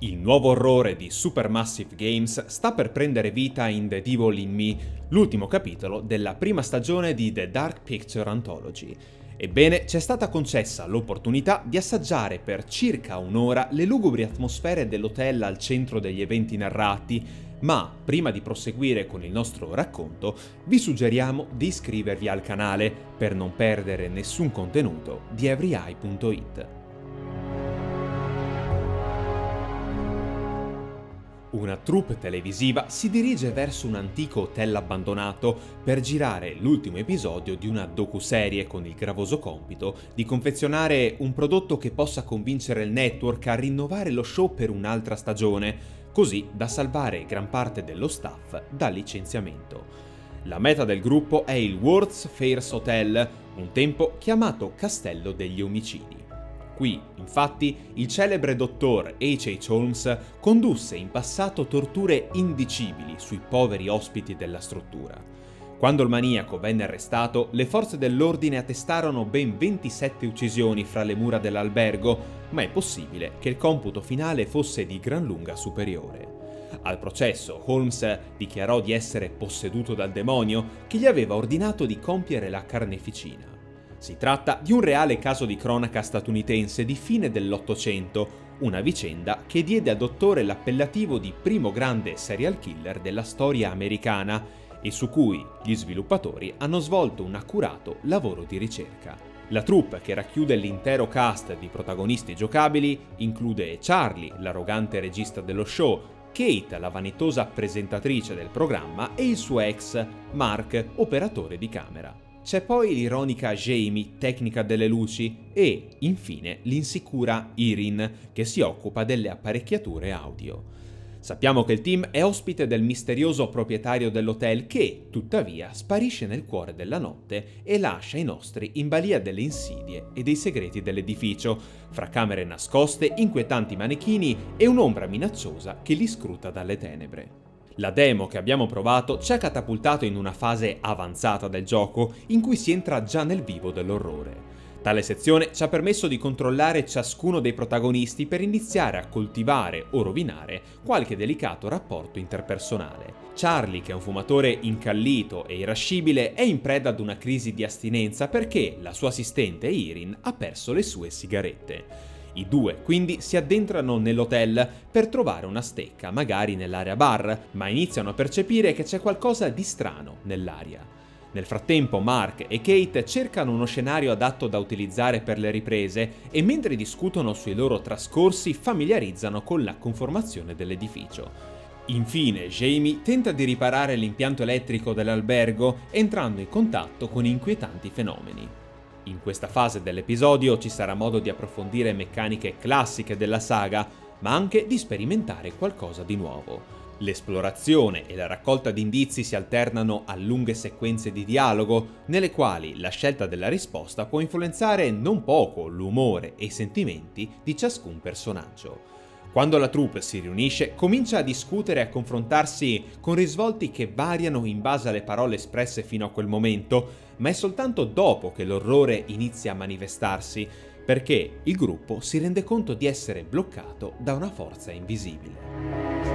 Il nuovo orrore di Supermassive Games sta per prendere vita in The Devil in Me, l'ultimo capitolo della prima stagione di The Dark Picture Anthology. Ebbene, ci è stata concessa l'opportunità di assaggiare per circa un'ora le lugubri atmosfere dell'hotel al centro degli eventi narrati, ma prima di proseguire con il nostro racconto, vi suggeriamo di iscrivervi al canale per non perdere nessun contenuto di everyeye.it. Una troupe televisiva si dirige verso un antico hotel abbandonato per girare l'ultimo episodio di una docuserie con il gravoso compito di confezionare un prodotto che possa convincere il network a rinnovare lo show per un'altra stagione, così da salvare gran parte dello staff dal licenziamento. La meta del gruppo è il World's Fairs Hotel, un tempo chiamato Castello degli Omicidi. Qui, infatti, il celebre dottor H.H. Holmes condusse in passato torture indicibili sui poveri ospiti della struttura. Quando il maniaco venne arrestato, le forze dell'ordine attestarono ben 27 uccisioni fra le mura dell'albergo, ma è possibile che il computo finale fosse di gran lunga superiore. Al processo, Holmes dichiarò di essere posseduto dal demonio che gli aveva ordinato di compiere la carneficina. Si tratta di un reale caso di cronaca statunitense di fine dell'Ottocento, una vicenda che diede al dottore l'appellativo di primo grande serial killer della storia americana e su cui gli sviluppatori hanno svolto un accurato lavoro di ricerca. La troupe, che racchiude l'intero cast di protagonisti giocabili, include Charlie, l'arrogante regista dello show, Kate, la vanitosa presentatrice del programma, e il suo ex, Mark, operatore di camera. C'è poi l'ironica Jamie, tecnica delle luci, e, infine, l'insicura Irin, che si occupa delle apparecchiature audio. Sappiamo che il team è ospite del misterioso proprietario dell'hotel che, tuttavia, sparisce nel cuore della notte e lascia i nostri in balia delle insidie e dei segreti dell'edificio, fra camere nascoste, inquietanti manichini e un'ombra minacciosa che li scruta dalle tenebre. La demo che abbiamo provato ci ha catapultato in una fase avanzata del gioco in cui si entra già nel vivo dell'orrore. Tale sezione ci ha permesso di controllare ciascuno dei protagonisti per iniziare a coltivare o rovinare qualche delicato rapporto interpersonale. Charlie, che è un fumatore incallito e irascibile, è in preda ad una crisi di astinenza perché la sua assistente Irin ha perso le sue sigarette. I due quindi si addentrano nell'hotel per trovare una stecca, magari nell'area bar, ma iniziano a percepire che c'è qualcosa di strano nell'aria. Nel frattempo Mark e Kate cercano uno scenario adatto da utilizzare per le riprese e mentre discutono sui loro trascorsi familiarizzano con la conformazione dell'edificio. Infine, Jamie tenta di riparare l'impianto elettrico dell'albergo entrando in contatto con inquietanti fenomeni. In questa fase dell'episodio ci sarà modo di approfondire meccaniche classiche della saga, ma anche di sperimentare qualcosa di nuovo. L'esplorazione e la raccolta di indizi si alternano a lunghe sequenze di dialogo, nelle quali la scelta della risposta può influenzare non poco l'umore e i sentimenti di ciascun personaggio. Quando la troupe si riunisce, comincia a discutere e a confrontarsi con risvolti che variano in base alle parole espresse fino a quel momento, ma è soltanto dopo che l'orrore inizia a manifestarsi, perché il gruppo si rende conto di essere bloccato da una forza invisibile.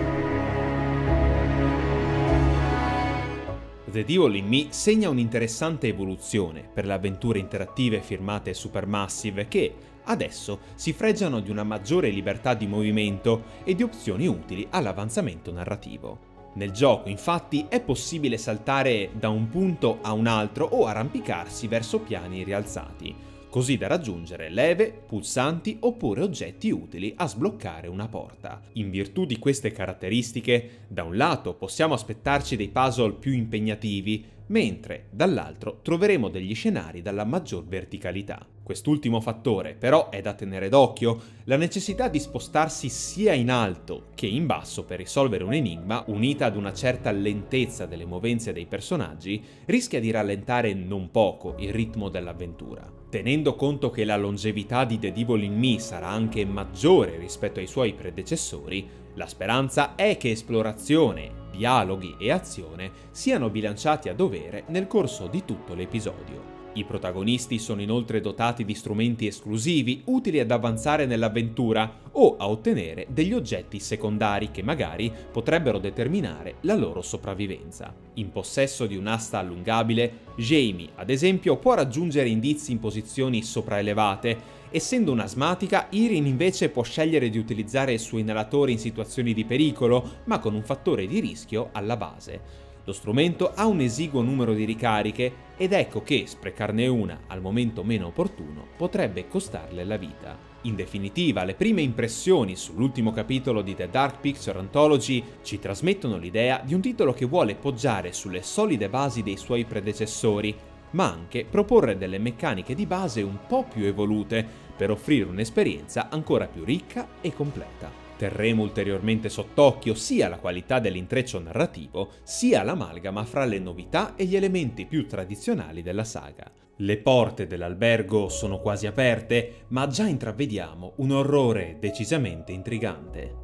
The Devil in Me segna un'interessante evoluzione per le avventure interattive firmate Supermassive che, adesso, si fregiano di una maggiore libertà di movimento e di opzioni utili all'avanzamento narrativo. Nel gioco infatti è possibile saltare da un punto a un altro o arrampicarsi verso piani rialzati, così da raggiungere leve, pulsanti oppure oggetti utili a sbloccare una porta. In virtù di queste caratteristiche, da un lato possiamo aspettarci dei puzzle più impegnativi, mentre dall'altro troveremo degli scenari dalla maggior verticalità. Quest'ultimo fattore però è da tenere d'occhio, la necessità di spostarsi sia in alto che in basso per risolvere un enigma, unita ad una certa lentezza delle movenze dei personaggi, rischia di rallentare non poco il ritmo dell'avventura. Tenendo conto che la longevità di The Devil in Me sarà anche maggiore rispetto ai suoi predecessori, la speranza è che esplorazione, dialoghi e azione siano bilanciati a dovere nel corso di tutto l'episodio. I protagonisti sono inoltre dotati di strumenti esclusivi utili ad avanzare nell'avventura o a ottenere degli oggetti secondari che magari potrebbero determinare la loro sopravvivenza. In possesso di un'asta allungabile, Jamie, ad esempio, può raggiungere indizi in posizioni sopraelevate Essendo un'asmatica, Irin invece può scegliere di utilizzare il suo inalatore in situazioni di pericolo, ma con un fattore di rischio alla base. Lo strumento ha un esiguo numero di ricariche ed ecco che sprecarne una al momento meno opportuno potrebbe costarle la vita. In definitiva, le prime impressioni sull'ultimo capitolo di The Dark Picture Anthology ci trasmettono l'idea di un titolo che vuole poggiare sulle solide basi dei suoi predecessori, ma anche proporre delle meccaniche di base un po' più evolute per offrire un'esperienza ancora più ricca e completa. Terremo ulteriormente sott'occhio sia la qualità dell'intreccio narrativo, sia l'amalgama fra le novità e gli elementi più tradizionali della saga. Le porte dell'albergo sono quasi aperte, ma già intravediamo un orrore decisamente intrigante.